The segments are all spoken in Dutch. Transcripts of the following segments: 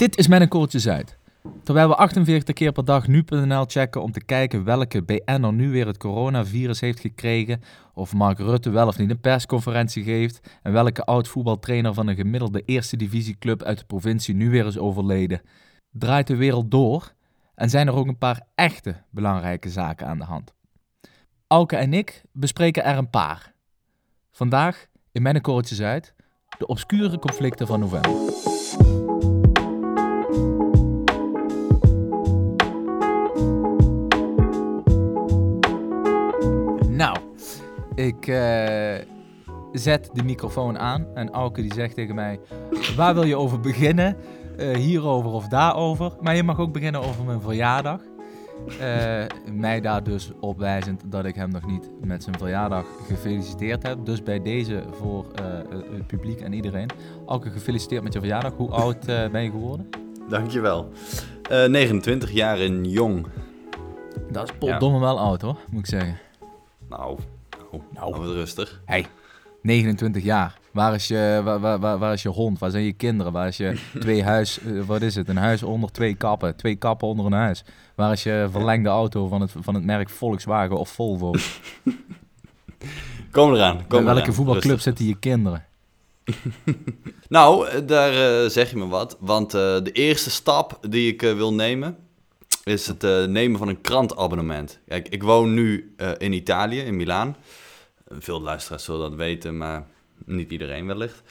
Dit is mijn koortje Zuid. Terwijl we 48 keer per dag nu.nl checken om te kijken welke BN'er nu weer het coronavirus heeft gekregen, of Mark Rutte wel of niet een persconferentie geeft, en welke oud-voetbaltrainer van een gemiddelde eerste divisieclub uit de provincie nu weer is overleden, draait de wereld door en zijn er ook een paar echte belangrijke zaken aan de hand. Auke en ik bespreken er een paar. Vandaag in mijn koortje Zuid de obscure conflicten van november. Ik eh, zet de microfoon aan en Auke die zegt tegen mij: Waar wil je over beginnen? Eh, hierover of daarover. Maar je mag ook beginnen over mijn verjaardag. Eh, mij daar dus op wijzend dat ik hem nog niet met zijn verjaardag gefeliciteerd heb. Dus bij deze voor het publiek en iedereen. Auke, gefeliciteerd met je verjaardag. Hoe oud ben je geworden? Dankjewel. 29 jaar en jong. Dat is potdomme wel oud hoor, moet ik zeggen. Nou, nou, nou. rustig. Hey, 29 jaar. Waar is, je, waar, waar, waar, is je hond? Waar zijn je kinderen? Waar is je twee huis... Eh, wat is het? Een huis onder twee kappen. Twee kappen onder een huis. Waar is je verlengde auto van het, van het merk Volkswagen of Volvo? Kom eraan. Kom welke voetbalclub zitten je kinderen? nou, eh, daar uh, zeg je me wat. Want uh, de eerste stap die ik uh, wil nemen is het nemen van een krantabonnement. Kijk, ik woon nu in Italië, in Milaan. Veel luisteraars zullen dat weten, maar niet iedereen wellicht.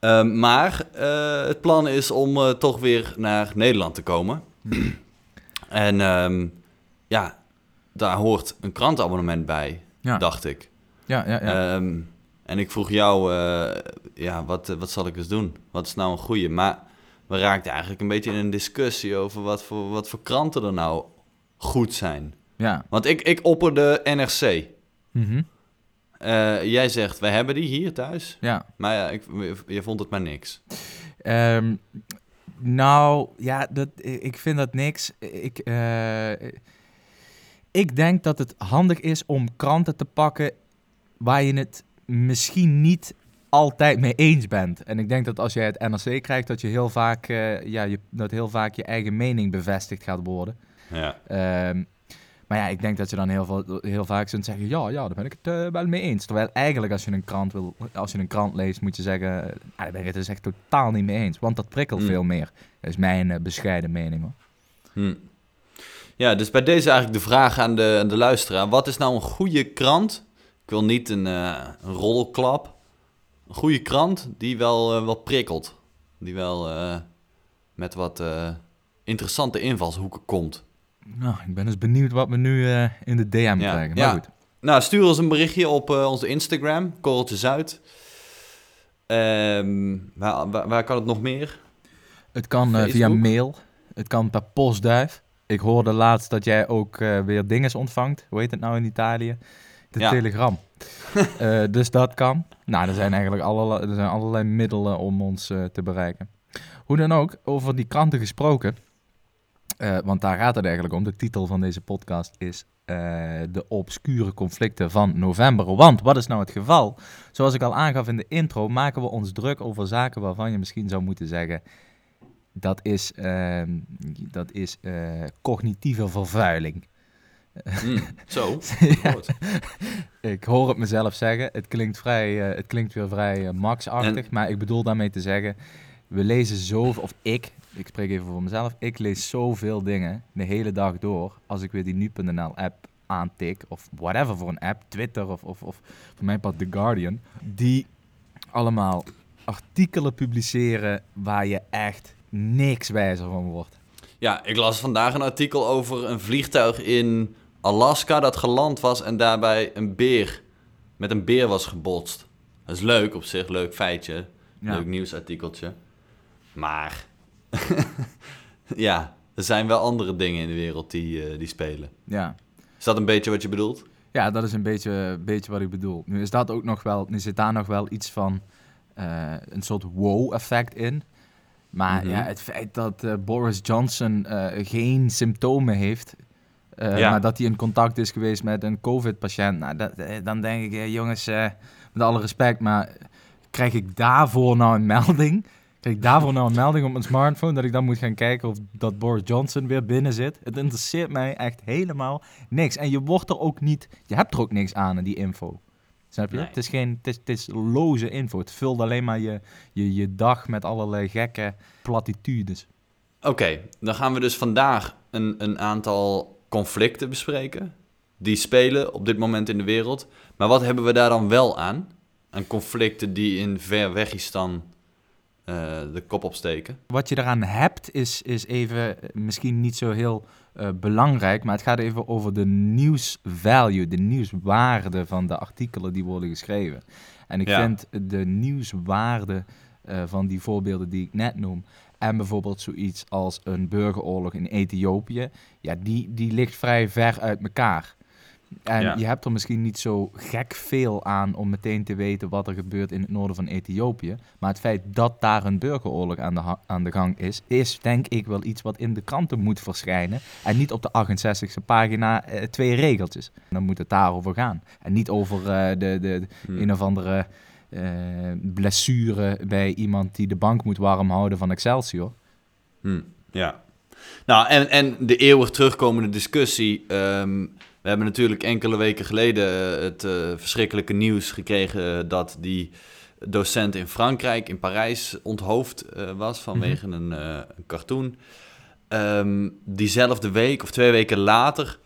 Uh, maar het plan is om toch weer naar Nederland te komen. en ehm, ja, daar hoort een krantabonnement bij, ja. dacht ik. Ja, ja, ja. Um, en ik vroeg jou, ja, wat, wat zal ik eens doen? Wat is nou een goede? Maar we raakten eigenlijk een beetje in een discussie over wat voor, wat voor kranten er nou goed zijn. Ja. Want ik, ik opperde NRC. Mm jij zegt, wij hebben die hier thuis. Ja. Maar ja, ik, je vond het maar niks. Um, nou, ja, dat, ik vind dat niks. Ik, uh, ik denk dat het handig is om kranten te pakken waar je het misschien niet altijd mee eens bent. En ik denk dat als jij het NRC krijgt, dat je heel vaak, uh, ja, je, dat heel vaak je eigen mening bevestigd gaat worden. Ja. Um, maar ja, ik denk dat je dan heel, veel, heel vaak zult zeggen, ja, ja, daar ben ik het uh, wel mee eens. Terwijl eigenlijk als je een krant, wil, als je een krant leest, moet je zeggen, ah, daar ben ik het dus echt totaal niet mee eens. Want dat prikkelt mm. veel meer. Dat is mijn uh, bescheiden mening hoor. Mm. Ja, dus bij deze eigenlijk de vraag aan de, aan de luisteraar. Wat is nou een goede krant? Ik wil niet een, een rolklap een goede krant die wel, wel prikkelt. Die wel met wat interessante invalshoeken komt. Nou, ik ben dus benieuwd wat we nu in de DM ja. krijgen. Maar ja. goed. Nou, stuur ons een berichtje op onze Instagram, Korreltje Zuid. Um, waar, waar, waar, kan het nog meer? Het kan via mail. Het kan per postduif. Ik hoorde laatst dat jij ook weer dinges ontvangt. Hoe heet het nou in Italië? De ja. Telegram. dus dat kan. Nou, er zijn eigenlijk allerlei, er zijn allerlei middelen om ons te bereiken. Hoe dan ook, over die kranten gesproken. Uh, want daar gaat het eigenlijk om. De titel van deze podcast is De obscure conflicten van november. Want wat is nou het geval? Zoals ik al aangaf in de intro, maken we ons druk over zaken waarvan je misschien zou moeten zeggen. Dat is, ehm, dat is cognitieve vervuiling. Mm, zo. ja. Ik hoor het mezelf zeggen. Het klinkt, vrij, het klinkt weer vrij Max-achtig. Maar ik bedoel daarmee te zeggen... We lezen zoveel... Of ik, ik spreek even voor mezelf. Ik lees zoveel dingen de hele dag door. Als ik weer die nu.nl-app aantik. Of whatever voor een app. Twitter of, of, of voor mijn part The Guardian. Die allemaal artikelen publiceren waar je echt niks wijzer van wordt. Ja, ik las vandaag een artikel over een vliegtuig in Alaska dat geland was en daarbij een beer met een beer was gebotst. Dat is leuk op zich, leuk feitje. Leuk nieuwsartikeltje. Maar ja, er zijn wel andere dingen in de wereld die, uh, die spelen. Ja. Is dat een beetje wat je bedoelt? Ja, dat is een beetje, beetje wat ik bedoel. Nu is dat ook nog wel, nu zit daar nog wel iets van uh, een soort wow-effect in. Maar mm -hmm. ja, het feit dat uh, Boris Johnson geen symptomen heeft, ja. Maar dat hij in contact is geweest met een COVID-patiënt. Nou, dat, dan denk ik, jongens, met alle respect, maar krijg ik daarvoor nou een melding? Kijk, daarvoor nou een melding op mijn smartphone dat ik dan moet gaan kijken of dat Boris Johnson weer binnen zit. Het interesseert mij echt helemaal niks. En je wordt er ook niet, je hebt er ook niks aan, die info. Snap je? Het, is geen, het, is, het is loze info. Het vult alleen maar je, je, je dag met allerlei gekke platitudes. Oké, dan gaan we dus vandaag een, een aantal conflicten bespreken. Die spelen op dit moment in de wereld. Maar wat hebben we daar dan wel aan? Aan conflicten die in ver wegistan uh, de kop opsteken. Wat je eraan hebt is, is even eh, misschien niet zo heel uh, belangrijk, maar het gaat even over de nieuwsvalue, de nieuwswaarde van de artikelen die worden geschreven. En ik vind de nieuwswaarde uh, van die voorbeelden die ik net noem, en bijvoorbeeld zoiets als een burgeroorlog in Ethiopië, ja, die, die ligt vrij ver uit elkaar. En je hebt er misschien niet zo gek veel aan om meteen te weten wat er gebeurt in het noorden van Ethiopië. Maar het feit dat daar een burgeroorlog aan de, aan de gang is, is denk ik wel iets wat in de kranten moet verschijnen. En niet op de 68e pagina eh, twee regeltjes. Dan moet het daarover gaan. En niet over uh, de, de, hmm. een of andere uh, blessure bij iemand die de bank moet warm houden van Excelsior. Hmm. Ja. Nou, en, en de eeuwig terugkomende discussie. Um, we hebben natuurlijk enkele weken geleden eh, het uh, verschrikkelijke nieuws gekregen dat die docent in Frankrijk, in Parijs, onthoofd uh, was vanwege mhm. een, uh, een, cartoon. Um, diezelfde week of twee weken later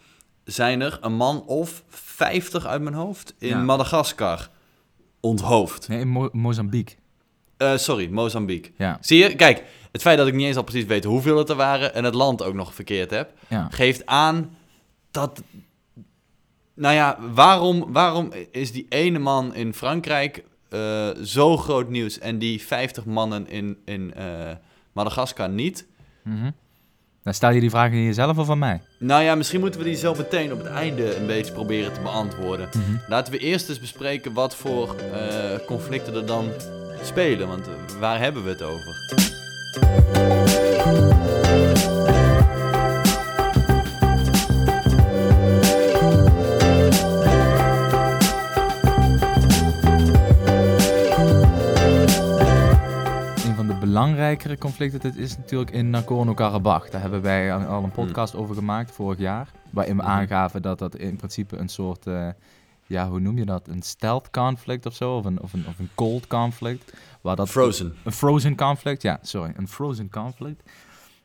zijn er een man of 50 uit mijn hoofd in ja. Madagaskar onthoofd. Nee, in Mo Mozambique. sorry, Mozambique. Ja. Zie je? Kijk, het feit dat ik niet eens al precies weet hoeveel het er waren en het land ook nog verkeerd heb, ja. geeft aan dat nou ja, waarom, waarom is die ene man in Frankrijk uh, zo groot nieuws en die 50 mannen in, in uh, Madagaskar niet? Mm -hmm. Dan stel je die vraag aan jezelf of aan mij? Nou ja, misschien moeten we die zo meteen op het einde een beetje proberen te beantwoorden. Mm -hmm. Laten we eerst eens bespreken wat voor uh, conflicten er dan spelen, want waar hebben we het over? Belangrijkere conflicten dat is natuurlijk in Nagorno-Karabakh. Daar hebben wij al een podcast over gemaakt vorig jaar. Waarin we mhm. aangaven dat dat in principe een soort, uh, ja, hoe noem je dat? Een stealth conflict of zo? Of een, of een, of een cold conflict. Waar dat frozen. Een frozen conflict, ja, sorry. Een frozen conflict.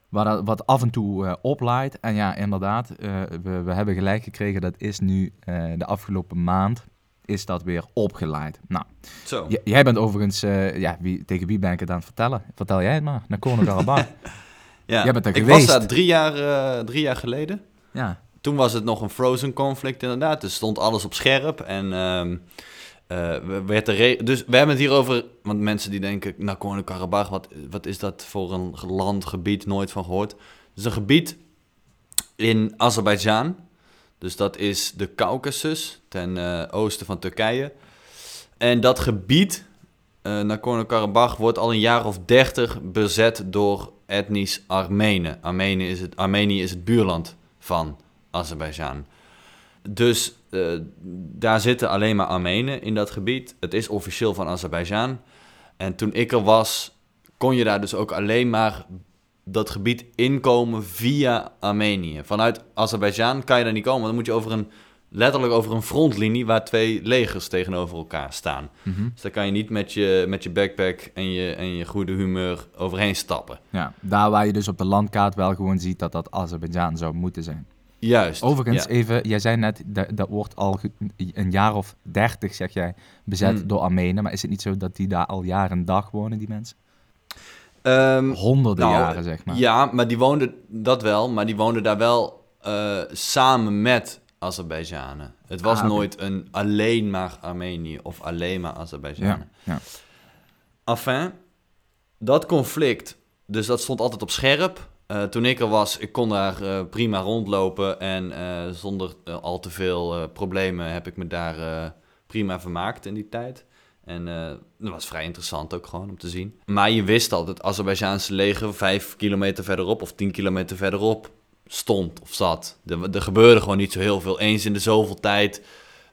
Waar dat, wat af en toe uh, oplaait. En ja, inderdaad, uh, we, we hebben gelijk gekregen. Dat is nu de afgelopen maand is dat weer opgeleid. Nou, Zo. jij bent overigens, uh, ja, wie, tegen wie ben ik het aan het vertellen? Vertel jij het maar, naar Koning-Karabakh. ja, jij bent er ik geweest. was daar drie jaar, uh, drie jaar geleden. Ja. Toen was het nog een frozen conflict inderdaad, dus stond alles op scherp en... Um, uh, werd er dus we hebben het hier over, want mensen die denken, Nagorno-Karabakh, wat, wat is dat voor een land, gebied, nooit van gehoord. Het is een gebied in Azerbeidzjan, dus dat is de Caucasus, ten uh, oosten van Turkije. En dat gebied, uh, Nagorno-Karabakh, wordt al een jaar of dertig bezet door etnisch Armenen. Armenië is het, Armenië is het buurland van Azerbeidzjan. Dus uh, daar zitten alleen maar Armenen in dat gebied. Het is officieel van Azerbeidzjan. En toen ik er was, kon je daar dus ook alleen maar dat gebied inkomen via Armenië. Vanuit Azerbeidzjan kan je daar niet komen. Dan moet je over een, letterlijk over een frontlinie waar twee legers tegenover elkaar staan. Mhm. Dus daar kan je niet met je, met je backpack en je, en je goede humeur overheen stappen. Ja, daar waar je dus op de landkaart wel gewoon ziet dat dat Azerbeidzjan zou moeten zijn. Juist. Overigens, even, jij zei net, dat, dat wordt al een jaar of dertig, zeg jij, bezet hmm. door Armenen. Maar is het niet zo dat die daar al jaren en dag wonen, die mensen? Um, Honderden nou, jaren, zeg maar. Ja, maar die woonden, dat wel, maar die woonden daar wel uh, samen met Azerbeidzjanen. Het was ah, nooit een alleen maar Armenië of alleen maar Azerbeidzjanen. Ja, ja. Enfin, dat conflict, dus dat stond altijd op scherp. Uh, toen ik er was, ik kon daar uh, prima rondlopen en zonder al te veel problemen heb ik me daar prima vermaakt in die tijd. En uh, dat was vrij interessant ook gewoon om te zien. Maar je wist al dat het Azerbeidzjaanse leger vijf kilometer verderop of tien kilometer verderop stond of zat. Er, er gebeurde gewoon niet zo heel veel. Eens in de zoveel tijd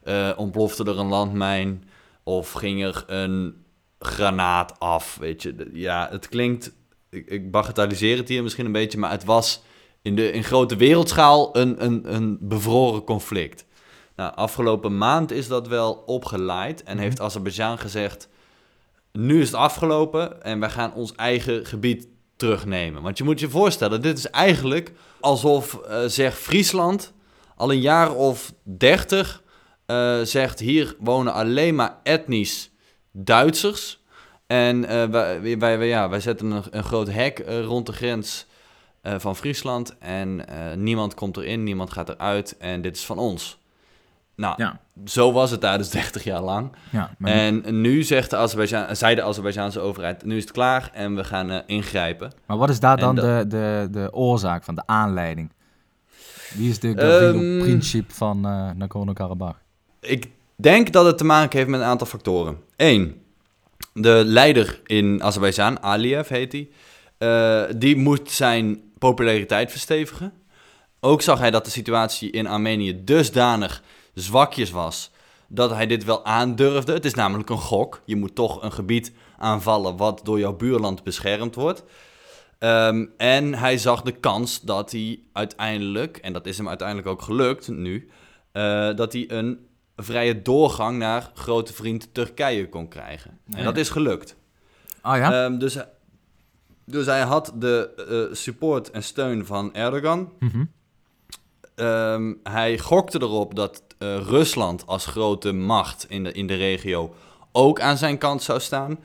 uh, ontplofte er een landmijn of ging er een granaat af, weet je. Ja, het klinkt, ik, ik bagatelliseer het hier misschien een beetje, maar het was in, de, in grote wereldschaal een, een, een bevroren conflict. Nou, afgelopen maand is dat wel opgeleid en mhm. heeft Azerbeidzjan gezegd, nu is het afgelopen en wij gaan ons eigen gebied terugnemen. Want je moet je voorstellen, dit is eigenlijk alsof, uh, zeg Friesland, al een jaar of dertig uh, zegt, hier wonen alleen maar etnisch Duitsers. En uh, wij, wij, ja, wij zetten een, een groot hek rond de grens van Friesland en niemand komt erin, niemand gaat eruit en dit is van ons. Nou, ja. zo was het daar dus 30 jaar lang. Ja, En nu zegt de Azerbeidzjan, zei de Azerbeidzjaanse overheid, nu is het klaar en we gaan uh, ingrijpen. Maar wat is daar dan de, de, de oorzaak van, de aanleiding? Wie is de Gavrilo-principe ehm, van uh, Nagorno-Karabakh? Ik denk dat het te maken heeft met een aantal factoren. Eén, de leider in Azerbeidzjan, Aliyev heet hij, uh, die moet zijn populariteit verstevigen. Ook zag hij dat de situatie in Armenië dusdanig zwakjes was, dat hij dit wel aandurfde. Het is namelijk een gok. Je moet toch een gebied aanvallen wat door jouw buurland beschermd wordt. Ehm, en hij zag de kans dat hij uiteindelijk, en dat is hem uiteindelijk ook gelukt nu, uh, dat hij een vrije doorgang naar grote vriend Turkije kon krijgen. En dat is gelukt. Oh ja? Um, dus, dus hij had de uh, support en steun van Erdogan. Mm Um, hij gokte erop dat uh, Rusland als grote macht in de, in de regio ook aan zijn kant zou staan.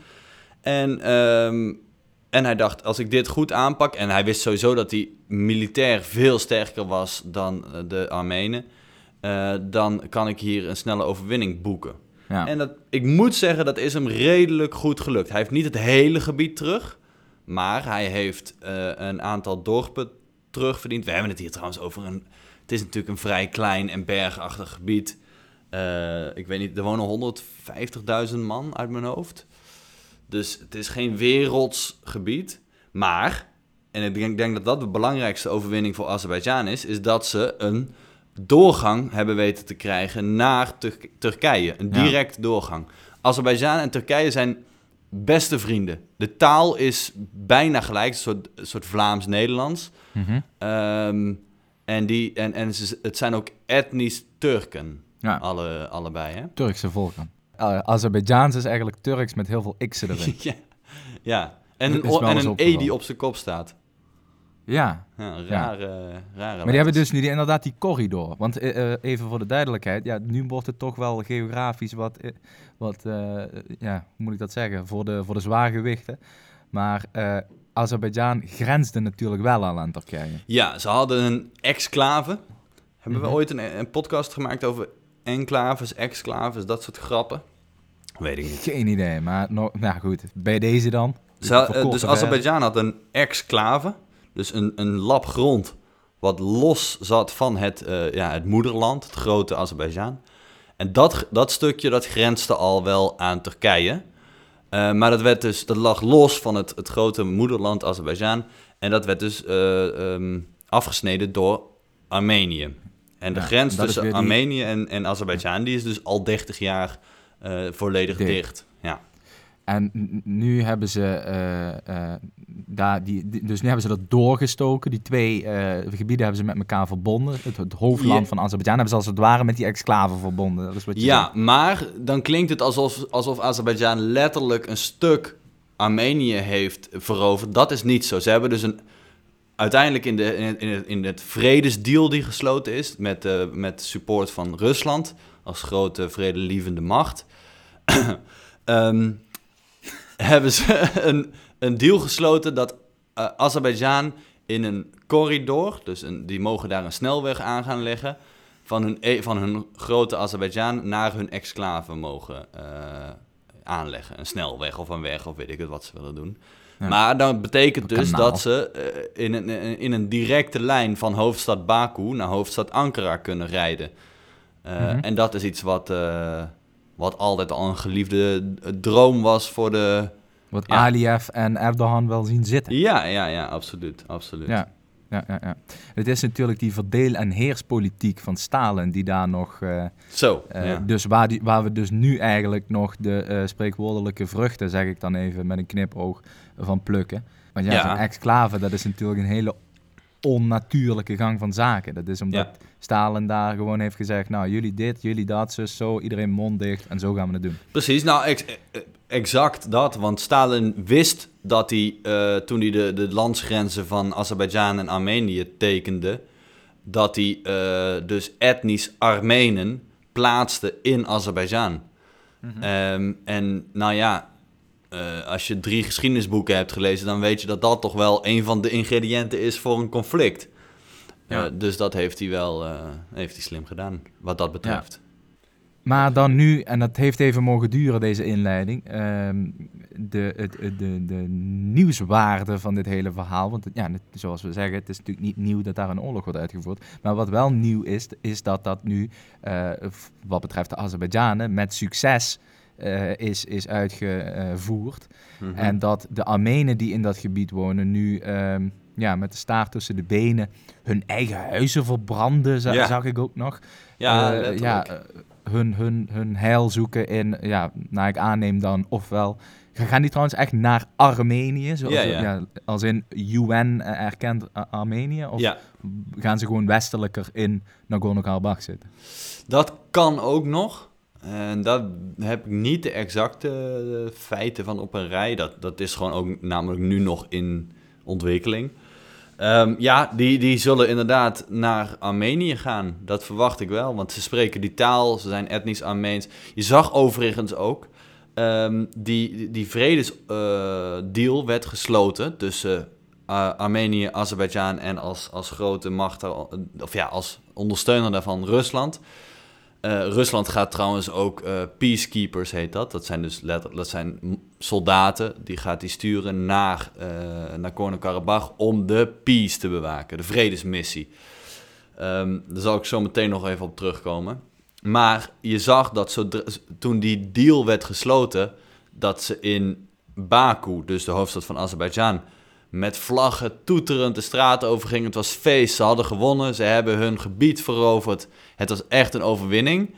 En, um, en hij dacht, als ik dit goed aanpak... en hij wist sowieso dat hij militair veel sterker was dan eh, de Armenen... Uh, dan kan ik hier een snelle overwinning boeken. Ja. En dat, ik moet zeggen, dat is hem redelijk goed gelukt. Hij heeft niet het hele gebied terug... maar hij heeft uh, een aantal dorpen terugverdiend. We hebben het hier trouwens over een het is natuurlijk een vrij klein en bergachtig gebied. Uh, ik weet niet, er wonen 150.000 man uit mijn hoofd. Dus het is geen werelds gebied. Maar, en ik denk, denk dat dat de belangrijkste overwinning voor Azerbeidzjan is, is dat ze een doorgang hebben weten te krijgen naar Turkije. Een direct doorgang. Azerbeidzjan en Turkije zijn beste vrienden. De taal is bijna gelijk, een soort, soort Vlaams-Nederlands. Mm en, die, en, en het zijn ook etnisch Turken, ja. Alle, allebei. Hè? Turkse volken. Uh, Azerbeidzjaans is eigenlijk Turks met heel veel x'en erin. ja. ja, en een, en een E die op zijn kop staat. Ja. ja rare, ja. rare Maar die hebben dus nu die, inderdaad die corridor. Want uh, even voor de duidelijkheid, ja, nu wordt het toch wel geografisch wat, wat uh, ja, hoe moet ik dat zeggen, voor de, voor de zwaargewichten. Maar Azerbeidzjan grensde natuurlijk wel al aan Turkije. Ja, ze hadden een exclave. Hebben we mhm. ooit een, een, podcast gemaakt over enclaves, exclaves, dat soort grappen? Weet ik niet. Geen idee, maar no, nou goed, bij deze dan. Ze, dus Azerbeidzjan had een exclave, dus een, een lap grond wat los zat van het, uh, ja, het moederland, het grote Azerbeidzjan. En dat, dat stukje dat grenste al wel aan Turkije. Uh, maar dat, werd dus, dat lag los van het, het grote moederland Azerbeidzjan. En dat werd dus uh, um, afgesneden door Armenië. En de grens tussen Armenië en, en Azerbeidzjan die is dus al 30 jaar uh, volledig dicht. dicht. Ja. En nu hebben ze uh, daar die, dus nu hebben ze dat doorgestoken. Die twee uh, gebieden hebben ze met elkaar verbonden. Het, het hoofdland van Azerbeidzjan hebben ze als het ware met die exclaven verbonden. Dat is wat je ja, zegt. maar dan klinkt het alsof, alsof Azerbeidzjan letterlijk een stuk Armenië heeft veroverd. Dat is niet zo. Ze hebben dus een uiteindelijk in, de, in, het, in, het, in het vredesdeal die gesloten is met, met support van Rusland als grote vredelievende macht. um, hebben ze een, een deal gesloten dat uh, Azerbeidzjan in een corridor, dus een, die mogen daar een snelweg aan gaan leggen, van hun, e, van hun grote Azerbeidzjan naar hun exclave mogen uh, aanleggen. Een snelweg of een weg of weet ik het wat ze willen doen. Maar dat betekent dus dat ze uh, in, een, in een directe lijn van hoofdstad Baku naar hoofdstad Ankara kunnen rijden. Uh, mm -hmm. En dat is iets wat, uh, wat altijd al een geliefde droom was voor de... Wat ja. Aliyev en Erdogan wel zien zitten. Ja, ja, ja, absoluut, absoluut. Ja. ja, ja, ja. Het is natuurlijk die verdeel- en heerspolitiek van Stalin die daar nog... Uh, Zo, Dus waar, die, waar we dus nu eigenlijk nog de spreekwoordelijke vruchten, zeg ik dan even met een knipoog, van plukken. Want ja, zo'n exclave, dat is natuurlijk een hele onnatuurlijke gang van zaken. Dat is omdat Stalin daar gewoon heeft gezegd, nou, jullie dit, jullie dat, zo, zo, iedereen mond dicht en zo gaan we het doen. Precies, nou, ex exact dat, want Stalin wist dat hij, uh, toen hij de, de landsgrenzen van Azerbeidzjan en Armenië tekende, dat hij uh, dus etnisch Armenen plaatste in Azerbeidzjan. Mhm. Ehm, en nou ja, uh, als je drie geschiedenisboeken hebt gelezen, dan weet je dat dat toch wel een van de ingrediënten is voor een conflict. Ja. dus dat heeft hij wel heeft hij slim gedaan, wat dat betreft. Maar dan nu, en dat heeft even mogen duren, deze inleiding, ehm, de, het, de, de nieuwswaarde van dit hele verhaal. Want ja, zoals we zeggen, het is natuurlijk niet nieuw dat daar een oorlog wordt uitgevoerd. Maar wat wel nieuw is, is dat dat nu, wat betreft de Azerbeidzjanen, met succes uh, is, is uitgevoerd. Mm -hmm. En dat de Armenen die in dat gebied wonen nu um, ja, met de staart tussen de benen hun eigen huizen verbranden, ja. zag ik ook nog. Ja, uh, ja hun, hun, hun heil zoeken in, ja, naar ik aanneem dan, ofwel... Gaan die trouwens echt naar Armenië? Zoals, ja, ja. als in UN erkent Armenië? Of ja. gaan ze gewoon westelijker in Nagorno-Karabakh zitten? Dat kan ook nog. En dat heb ik niet de exacte eh, feiten van op een rij. Dat, dat is gewoon ook namelijk nu nog in ontwikkeling. Um, ja, die, die zullen inderdaad naar Armenië gaan. Dat verwacht ik wel, want ze spreken die taal, ze zijn etnisch Armeens. Je zag overigens ook, um, die, die vredesdeal uh, werd gesloten tussen uh, Armenië, Azerbeidzjan en als, als grote macht, of ja, als ondersteuner daarvan Rusland. Uh, Rusland gaat trouwens ook uh, peacekeepers, heet dat. Dat zijn dus dat zijn soldaten, die gaat die sturen naar, uh, naar Nagorno-Karabakh om de peace te bewaken, de vredesmissie. Um, daar zal ik zo meteen nog even op terugkomen. Maar je zag dat toen die deal werd gesloten, dat ze in Baku, dus de hoofdstad van Azerbeidzjan, met vlaggen toeterend de straat overgingen. Het was feest, ze hadden gewonnen, ze hebben hun gebied veroverd. Het was echt een overwinning.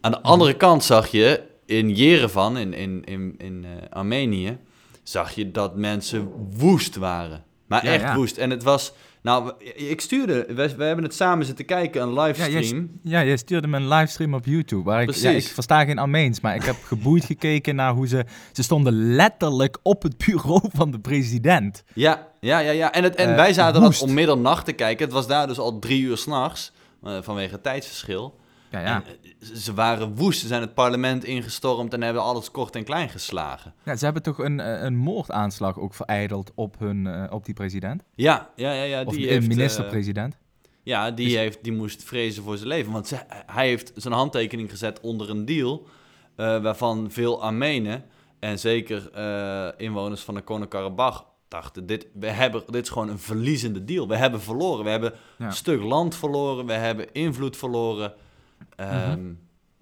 Aan de andere kant zag je in Jerevan, in, in, in, in uh, Armenië, zag je dat mensen woest waren. Maar echt woest. En het was nou, ik stuurde, we, we, hebben het samen zitten kijken, een livestream. Ja, je, ja, stuurde me een livestream op YouTube. Waar ik, ja, ik versta geen Armeens, maar ik heb geboeid gekeken naar hoe ze... Ze stonden letterlijk op het bureau van de president. Ja, ja, ja. ja. En, het, en uh, wij zaten dat om middernacht te kijken. Het was daar dus al drie uur s'nachts, uh, vanwege het tijdsverschil. Ja, ja. Eh, ze waren woest, ze zijn het parlement ingestormd en hebben alles kort en klein geslagen. Ja, ze hebben toch een, eh, een moordaanslag ook vereideld op, hun, uh, op die president? Ja, ja, ja. ja die minister-president? Uh, ja, die, dus... heeft, die moest vrezen voor zijn leven. Want ze, hij heeft zijn handtekening gezet onder een deal... Uh, waarvan veel Armenen en zeker inwoners van de Nagorno-Karabakh dachten... Dit, we hebben, dit is gewoon een verliezende deal. We hebben verloren. We hebben ja. een stuk land verloren. We hebben invloed verloren... Um,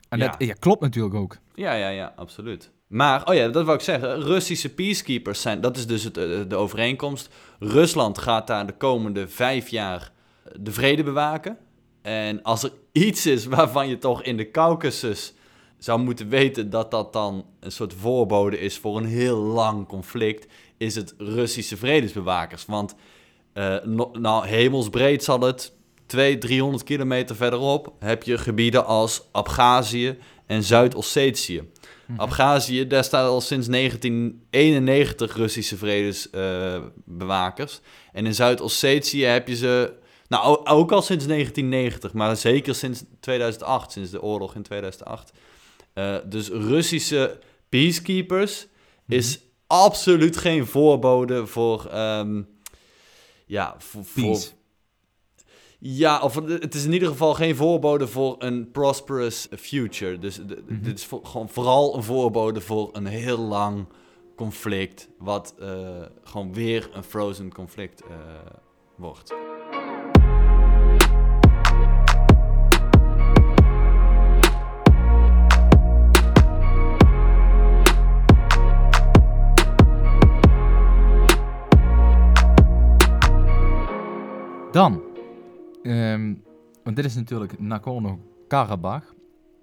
En ja. dat ja, klopt natuurlijk ook. Ja, ja, ja, absoluut. Maar, oh ja, dat wou ik zeggen. Russische peacekeepers zijn, dat is dus het, eh, de overeenkomst. Rusland gaat daar de komende vijf jaar de vrede bewaken. En als er iets is waarvan je toch in de Caucasus zou moeten weten dat dat dan een soort voorbode is voor een heel lang conflict, is het Russische vredesbewakers. Want, uh, nou, hemelsbreed zal het 200, 300 kilometer verderop heb je gebieden als Abhazie en Zuid-Ossetië. Mm Abhazie, daar staat al sinds 1991 Russische vredesbewakers. Uh, en in Zuid-Ossetië heb je ze, nou ook al sinds 1990, maar zeker sinds 2008, sinds de oorlog in 2008. Uh, eh, dus Russische peacekeepers mm is absoluut geen voorbode voor, um, ja, voor, voor ja, of het is in ieder geval geen voorbode voor een prosperous future. Dus mhm. dit is gewoon vooral een voorbode voor een heel lang conflict, wat uh, gewoon weer een frozen conflict uh, wordt. Dan, ehm, want dit is natuurlijk Nagorno-Karabakh.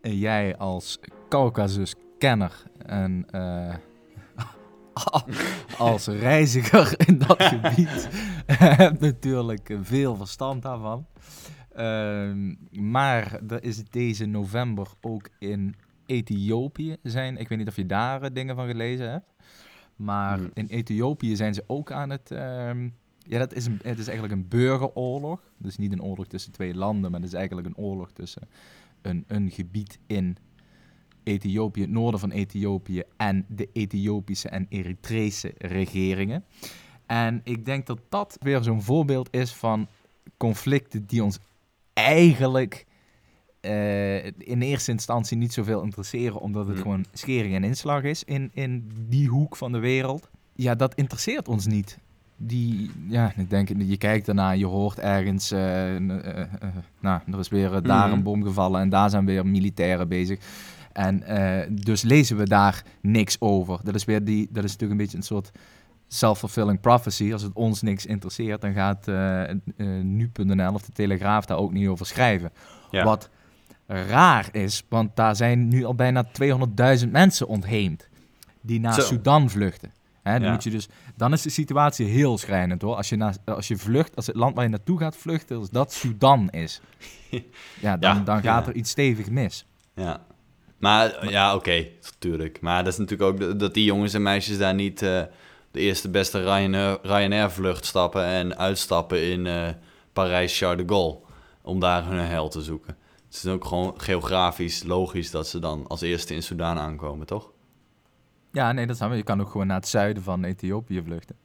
En jij als Caucasus-kenner en uh, als reiziger in dat gebied hebt natuurlijk veel verstand daarvan. Ehm, maar er is deze november ook in Ethiopië zijn. Ik weet niet of je daar eh, dingen van gelezen hebt. Maar hmm. in Ethiopië zijn ze ook aan het. Ehm, ja, dat is een, het is eigenlijk een burgeroorlog. Dus niet een oorlog tussen twee landen, maar het is eigenlijk een oorlog tussen een, een gebied in Ethiopië, het noorden van Ethiopië en de Ethiopische en Eritrese regeringen. En ik denk dat dat weer zo'n voorbeeld is van conflicten die ons eigenlijk uh, in eerste instantie niet zoveel interesseren, omdat het hmm. gewoon schering en inslag is in, in die hoek van de wereld. Ja, dat interesseert ons niet. Die, ja, ik denk, je kijkt ernaar, je hoort ergens, uh, uh, nou, er is weer daar hmm. een bom gevallen en daar zijn weer militairen bezig. En dus lezen we daar niks over. Dat is, weer die, dat is natuurlijk een beetje een soort self-fulfilling prophecy. Als het ons niks interesseert, dan gaat nu.nl of de Telegraaf daar ook niet over schrijven. Wat raar is, want daar zijn nu al bijna 200.000 mensen ontheemd die naar Sudan vluchten. Hè, dan, moet je dus, dan is de situatie heel schrijnend hoor. Als je, als je vlucht, als het land waar je naartoe gaat vluchten, als dat Sudan is, ja, dan, dan gaat er iets stevig mis. Ja, maar ja, oké, natuurlijk. Maar dat is natuurlijk ook dat die jongens en meisjes daar niet uh, de eerste beste Ryanair-vlucht stappen en uitstappen in uh, Parijs-Charles de Gaulle om daar hun hel te zoeken. Het is ook gewoon geografisch logisch dat ze dan als eerste in Soudaan aankomen, toch? Ja, nee, dat snap Je kan ook gewoon naar het zuiden van Ethiopië vluchten.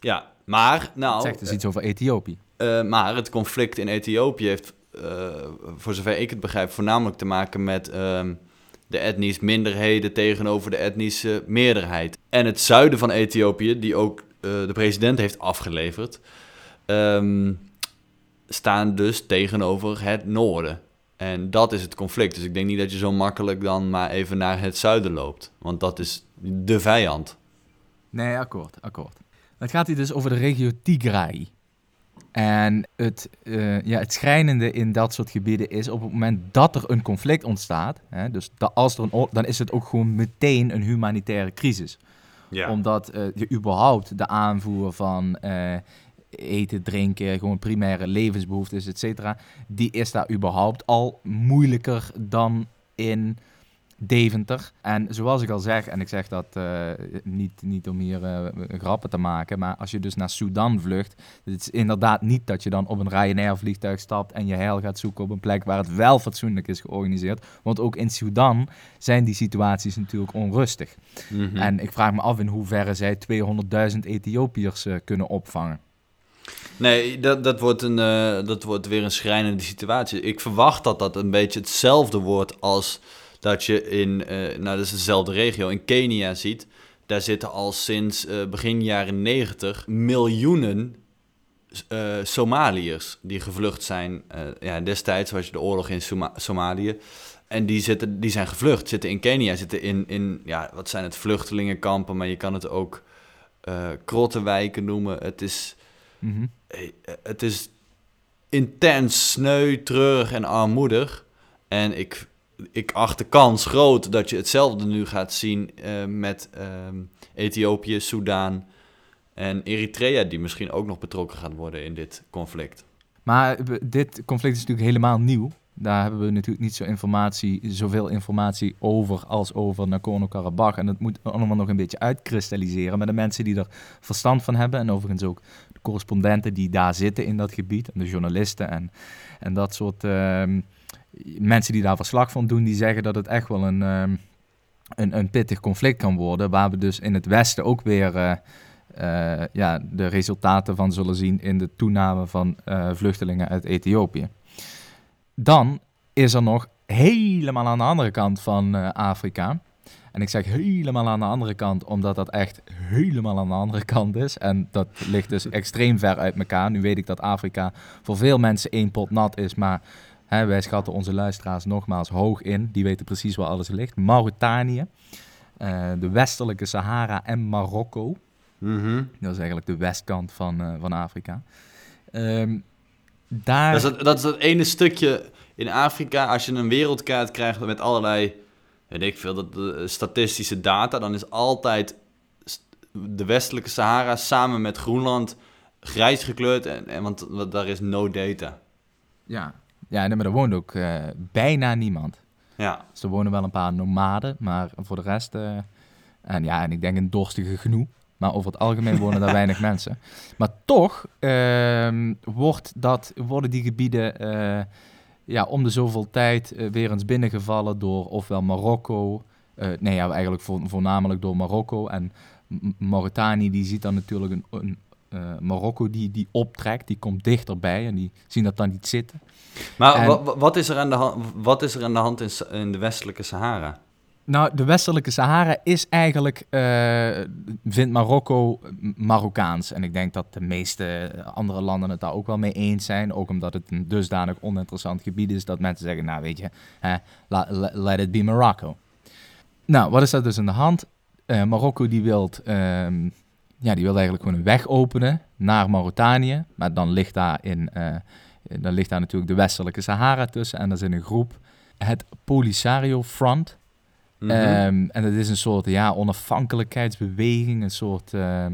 Ja, maar nou... Het zegt dus iets over Ethiopië. Uh, maar het conflict in Ethiopië heeft, uh, voor zover ik het begrijp, voornamelijk te maken met um, de etnische minderheden tegenover de etnische meerderheid. En het zuiden van Ethiopië, die ook de president heeft afgeleverd, um, staan dus tegenover het noorden. En dat is het conflict. Dus ik denk niet dat je zo makkelijk dan maar even naar het zuiden loopt. Want dat is de vijand. Nee, akkoord, akkoord. Het gaat hier dus over de regio Tigray. En het, uh, ja, het schrijnende in dat soort gebieden is op het moment dat er een conflict ontstaat, hè, dus dat als er een, dan is het ook gewoon meteen een humanitaire crisis. Ja. Omdat uh, je überhaupt de aanvoer van uh, eten, drinken, gewoon primaire levensbehoeftes, et cetera, die is daar überhaupt al moeilijker dan in Deventer. En zoals ik al zeg, en ik zeg dat uh, niet, niet om hier uh, grappen te maken, maar als je dus naar Sudan vlucht, het is inderdaad niet dat je dan op een Ryanair vliegtuig stapt en je heil gaat zoeken op een plek waar het wel fatsoenlijk is georganiseerd. Want ook in Sudan zijn die situaties natuurlijk onrustig. Mhm. En ik vraag me af in hoeverre zij 200.000 Ethiopiërs uh, kunnen opvangen. Nee, dat, dat, wordt een, dat wordt weer een schrijnende situatie. Ik verwacht dat dat een beetje hetzelfde wordt als dat je in, uh, nou dat is dezelfde regio, in Kenia ziet. Daar zitten al sinds uh, begin jaren 90 miljoenen Somaliërs die gevlucht zijn. ja, destijds was je de oorlog in Soma Somalië. En die, zitten, die zijn gevlucht, zitten in Kenia, zitten in, in ja, wat zijn het, vluchtelingenkampen, maar je kan het ook krottenwijken noemen. Het is Mhm. Eh, het is intens sneu, treurig en armoedig. En ik, ik acht de kans groot dat je hetzelfde nu gaat zien uh, met ehm, Ethiopië, Soudaan en Eritrea, die misschien ook nog betrokken gaat worden in dit conflict. Maar dit conflict is natuurlijk helemaal nieuw. Daar hebben we natuurlijk niet zo informatie, zoveel informatie over als over Nagorno-Karabakh. En dat moet allemaal nog een beetje uitkristalliseren met de mensen die er verstand van hebben. En overigens ook de correspondenten die daar zitten in dat gebied. En de journalisten en, en dat soort ehm, mensen die daar verslag van doen. Die zeggen dat het echt wel een, um, een, een, pittig conflict kan worden. Waar we dus in het Westen ook weer... Uh, uh, ja, de resultaten van zullen zien in de toename van uh, vluchtelingen uit Ethiopië. Dan is er nog helemaal aan de andere kant van Afrika. En ik zeg helemaal aan de andere kant, omdat dat echt helemaal aan de andere kant is. En dat ligt dus extreem ver uit elkaar. Nu weet ik dat Afrika voor veel mensen één pot nat is, maar hè, wij schatten onze luisteraars nogmaals hoog in. Die weten precies waar alles ligt. Mauritanië, uh, de westelijke Sahara en Marokko. Mm -hmm. Dat is eigenlijk de westkant van, uh, van Afrika. Um, daar... Dat is, het, dat is ene stukje in Afrika, als je een wereldkaart krijgt met allerlei, weet ik veel, dat, de statistische data, dan is altijd de westelijke Sahara samen met Groenland grijs gekleurd, en, en, want, daar is no data. Ja, ja maar er woont ook uh, bijna niemand. Ja. Dus er wonen wel een paar nomaden, maar voor de rest... Uh, en ja, en ik denk een dorstige genoeg. Maar over het algemeen wonen daar weinig mensen. Maar toch uh, wordt dat, worden die gebieden uh, ja, om de zoveel tijd uh, weer eens binnengevallen door ofwel Marokko. nee, ja, eigenlijk voornamelijk door Marokko. En Mauritanië die ziet dan natuurlijk een, een Marokko die, die optrekt, die komt dichterbij en die zien dat dan niet zitten. Maar wat, is er aan de hand, wat is er aan de hand in, in de westelijke Sahara? Nou, de westelijke Sahara is eigenlijk, uh, vindt Marokko Marokkaans. En ik denk dat de meeste andere landen het daar ook wel mee eens zijn. Ook omdat het een dusdanig oninteressant gebied is dat mensen zeggen, nou weet je, hè, let it be Morocco. Nou, wat is er dus aan de hand? Uh, Marokko die wil, um, ja, die wil eigenlijk gewoon een weg openen naar Mauritanië. Maar dan ligt daar, in, uh, dan ligt daar natuurlijk de westelijke Sahara tussen. En dat is in een groep het Polisario Front. Mhm. Ehm, en het is een soort ja, onafhankelijkheidsbeweging, een soort ehm,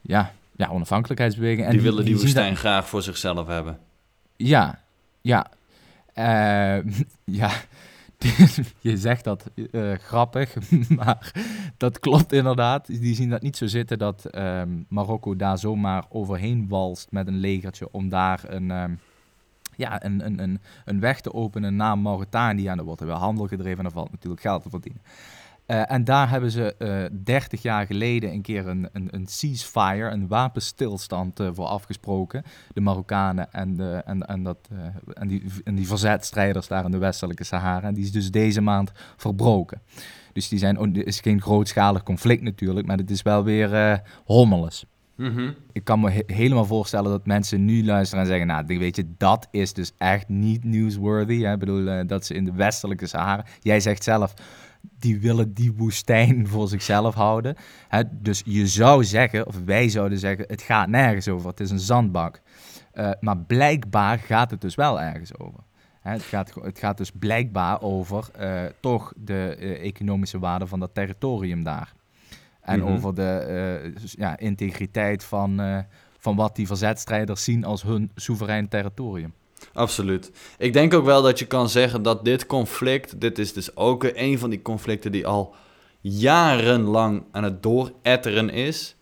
ja, ja, onafhankelijkheidsbeweging. En die, willen die, woestijn graag voor zichzelf hebben. Ja, ja. Uh, ja, je zegt dat uh, grappig, maar dat klopt inderdaad. Die zien dat niet zo zitten dat Marokko daar zomaar overheen walst met een legertje om daar een ja, een, een, een, weg te openen naar Mauritanië. En er wordt er wel handel gedreven en er valt natuurlijk geld te verdienen. Uh, en daar hebben ze uh, eh, 30 jaar geleden een keer een, een, een ceasefire, een wapenstilstand uh, voor afgesproken. De Marokkanen en, de, en, en, dat, en, die, en die verzetstrijders daar in de westelijke Sahara. En die is dus deze maand verbroken. Dus die zijn, het is geen grootschalig conflict natuurlijk, maar het is wel weer hommeles. Mhm. Ik kan me helemaal voorstellen dat mensen nu luisteren en zeggen: Nou, weet je, dat is dus echt niet newsworthy. Hè? Ik bedoel, dat ze in de westelijke Sahara. Jij zegt zelf: die willen die woestijn voor zichzelf houden. Hè? Dus je zou zeggen, of wij zouden zeggen: het gaat nergens over. Het is een zandbak. Uh, maar blijkbaar gaat het dus wel ergens over. Hè? Het, gaat, het gaat dus blijkbaar over uh, toch de economische waarde van dat territorium daar. En mhm. over de ja, integriteit van, van wat die verzetstrijders zien als hun soeverein territorium. Absoluut. Ik denk ook wel dat je kan zeggen dat dit conflict, dit is dus ook een van die conflicten die al jarenlang aan het dooretteren is.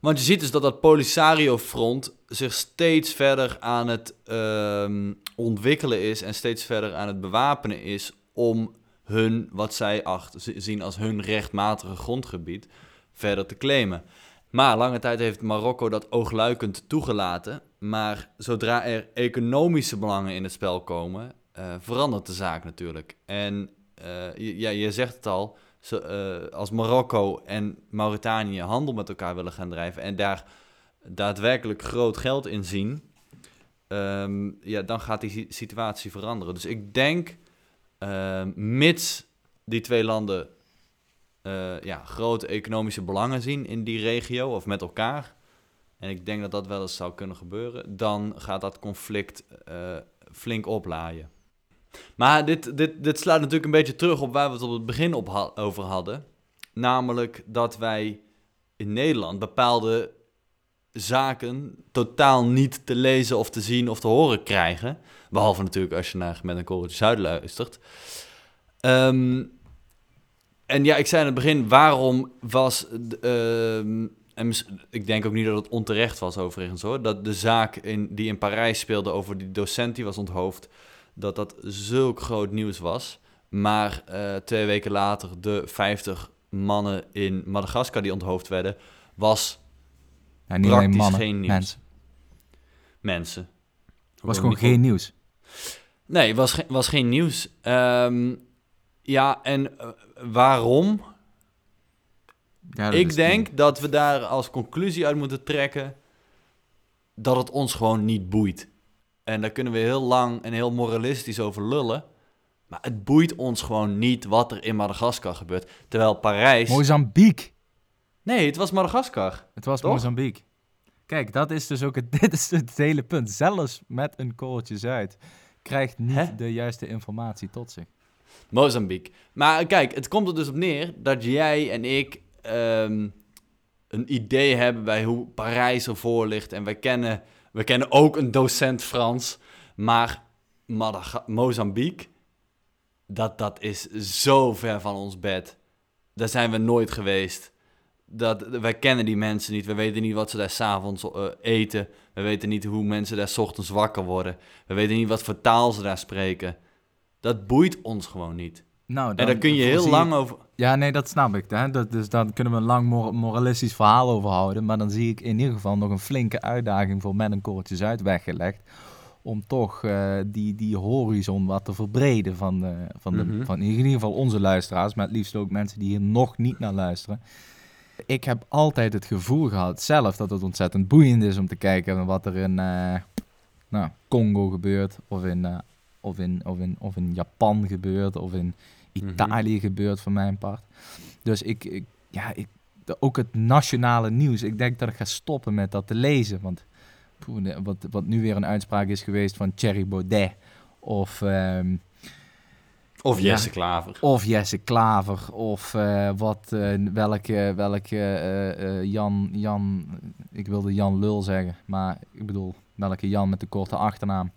Want je ziet dus dat dat Polisario-front zich steeds verder aan het uh, ontwikkelen is en steeds verder aan het bewapenen is om hun, wat zij acht, zien als hun rechtmatige grondgebied, verder te claimen. Maar lange tijd heeft Marokko dat oogluikend toegelaten. Maar zodra er economische belangen in het spel komen, uh, verandert de zaak natuurlijk. En uh, ja, je zegt het al, uh, als Marokko en Mauritanië handel met elkaar willen gaan drijven en daar daadwerkelijk groot geld in zien, um, ja, dan gaat die situatie veranderen. Dus ik denk, mits die twee landen ja, grote economische belangen zien in die regio of met elkaar. En ik denk dat dat wel eens zou kunnen gebeuren. Dan gaat dat conflict uh, flink oplaaien. Maar dit, dit, dit slaat natuurlijk een beetje terug op waar we het op het begin op over hadden. Namelijk dat wij in Nederland bepaalde zaken totaal niet te lezen of te zien of te horen krijgen. Behalve natuurlijk als je naar Met een Korreltje Zuid luistert. Um, en ja, ik zei in het begin, waarom was... Uh, en ik denk ook niet dat het onterecht was overigens hoor. Dat de zaak in, die in Parijs speelde over die docent die was onthoofd... dat dat zulk groot nieuws was. Maar uh, twee weken later de 50 mannen in Madagaskar die onthoofd werden... was ja, niet praktisch mannen, geen nieuws. Mensen. Was gewoon geen nieuws. Nee, was, ge was geen nieuws. Um, ja, en uh, waarom? Ja, ik denk dat we daar als conclusie uit moeten trekken dat het ons gewoon niet boeit. En daar kunnen we heel lang en heel moralistisch over lullen. Maar het boeit ons gewoon niet wat er in Madagaskar gebeurt. Terwijl Parijs... Mozambique. Nee, het was Madagaskar. Het was Mozambique. Kijk, dat is dus ook het, dit is het hele punt. Zelfs met een korreltje Zuid krijgt niet de juiste informatie tot zich. Mozambique. Maar kijk, het komt er dus op neer dat jij en ik ehm, een idee hebben bij hoe Parijs ervoor ligt. En wij kennen, we kennen ook een docent Frans. Maar Mozambique, dat, dat is zo ver van ons bed. Daar zijn we nooit geweest. Dat, wij kennen die mensen niet. We weten niet wat ze daar s'avonds uh, eten. We weten niet hoe mensen daar s ochtends wakker worden. We weten niet wat voor taal ze daar spreken. Dat boeit ons gewoon niet. Nou, dan, en daar kun je heel lang over... Ja, nee, dat snap ik. Hè? Dat, dus daar kunnen we een lang moralistisch verhaal over houden. Maar dan zie ik in ieder geval nog een flinke uitdaging voor met een koortjes uit weggelegd. Om toch uh, die, die horizon wat te verbreden van, uh, van, de, mhm. van in ieder geval onze luisteraars. Maar het liefst ook mensen die hier nog niet naar luisteren. Ik heb altijd het gevoel gehad zelf dat het ontzettend boeiend is om te kijken wat er in uh, nou, Congo gebeurt. Of in of in, of in, of in Japan gebeurt, of in mhm. Italië gebeurt van mijn part. Dus ik, ik ja, ik, ook het nationale nieuws. Ik denk dat ik ga stoppen met dat te lezen. Want wat, wat nu weer een uitspraak is geweest van Thierry Baudet. Of, um, of Jesse Klaver. Of Jesse Klaver. Of uh, wat, uh, welke, welke uh, Jan, Jan, ik wilde Jan Lul zeggen. Maar ik bedoel, welke Jan met de korte achternaam.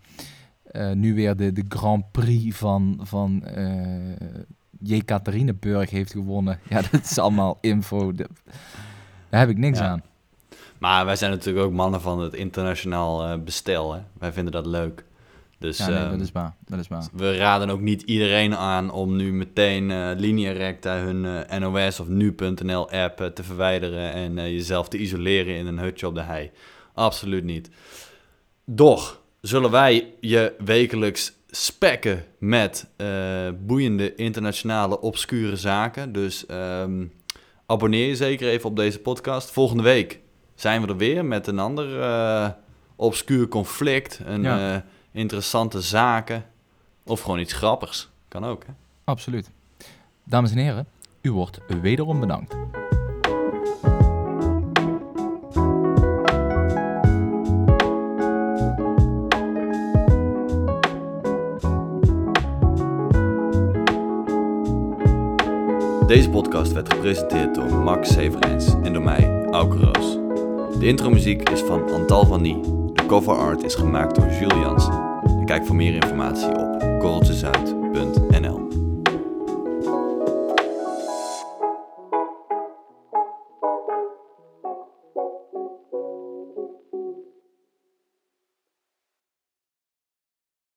Uh, nu weer de, de Grand Prix van, van uh, Jekaterinenburg heeft gewonnen. Ja, dat is allemaal info. Daar heb ik niks aan. Maar wij zijn natuurlijk ook mannen van het internationaal uh, bestel. Hè? Wij vinden dat leuk. Dus, ja, nee, dat, is waar. dat is waar. We raden ook niet iedereen aan om nu meteen uh, hun NOS of nu.nl app te verwijderen en jezelf te isoleren in een hutje op de hei. Absoluut niet. Doch, zullen wij je wekelijks spekken met uh, boeiende internationale obscure zaken. Dus um, abonneer je zeker even op deze podcast. Volgende week zijn we er weer met een ander uh, obscuur conflict. Een ja. uh, interessante zaken. Of gewoon iets grappigs. Kan ook, hè? Absoluut. Dames en heren, u wordt wederom bedankt. Deze podcast werd gepresenteerd door Max Severijns en door mij, Auke Roos. De intromuziek is van Antal van Nie. De cover art is gemaakt door Jules Jansen. kijk voor meer informatie op korreltjesuit.nl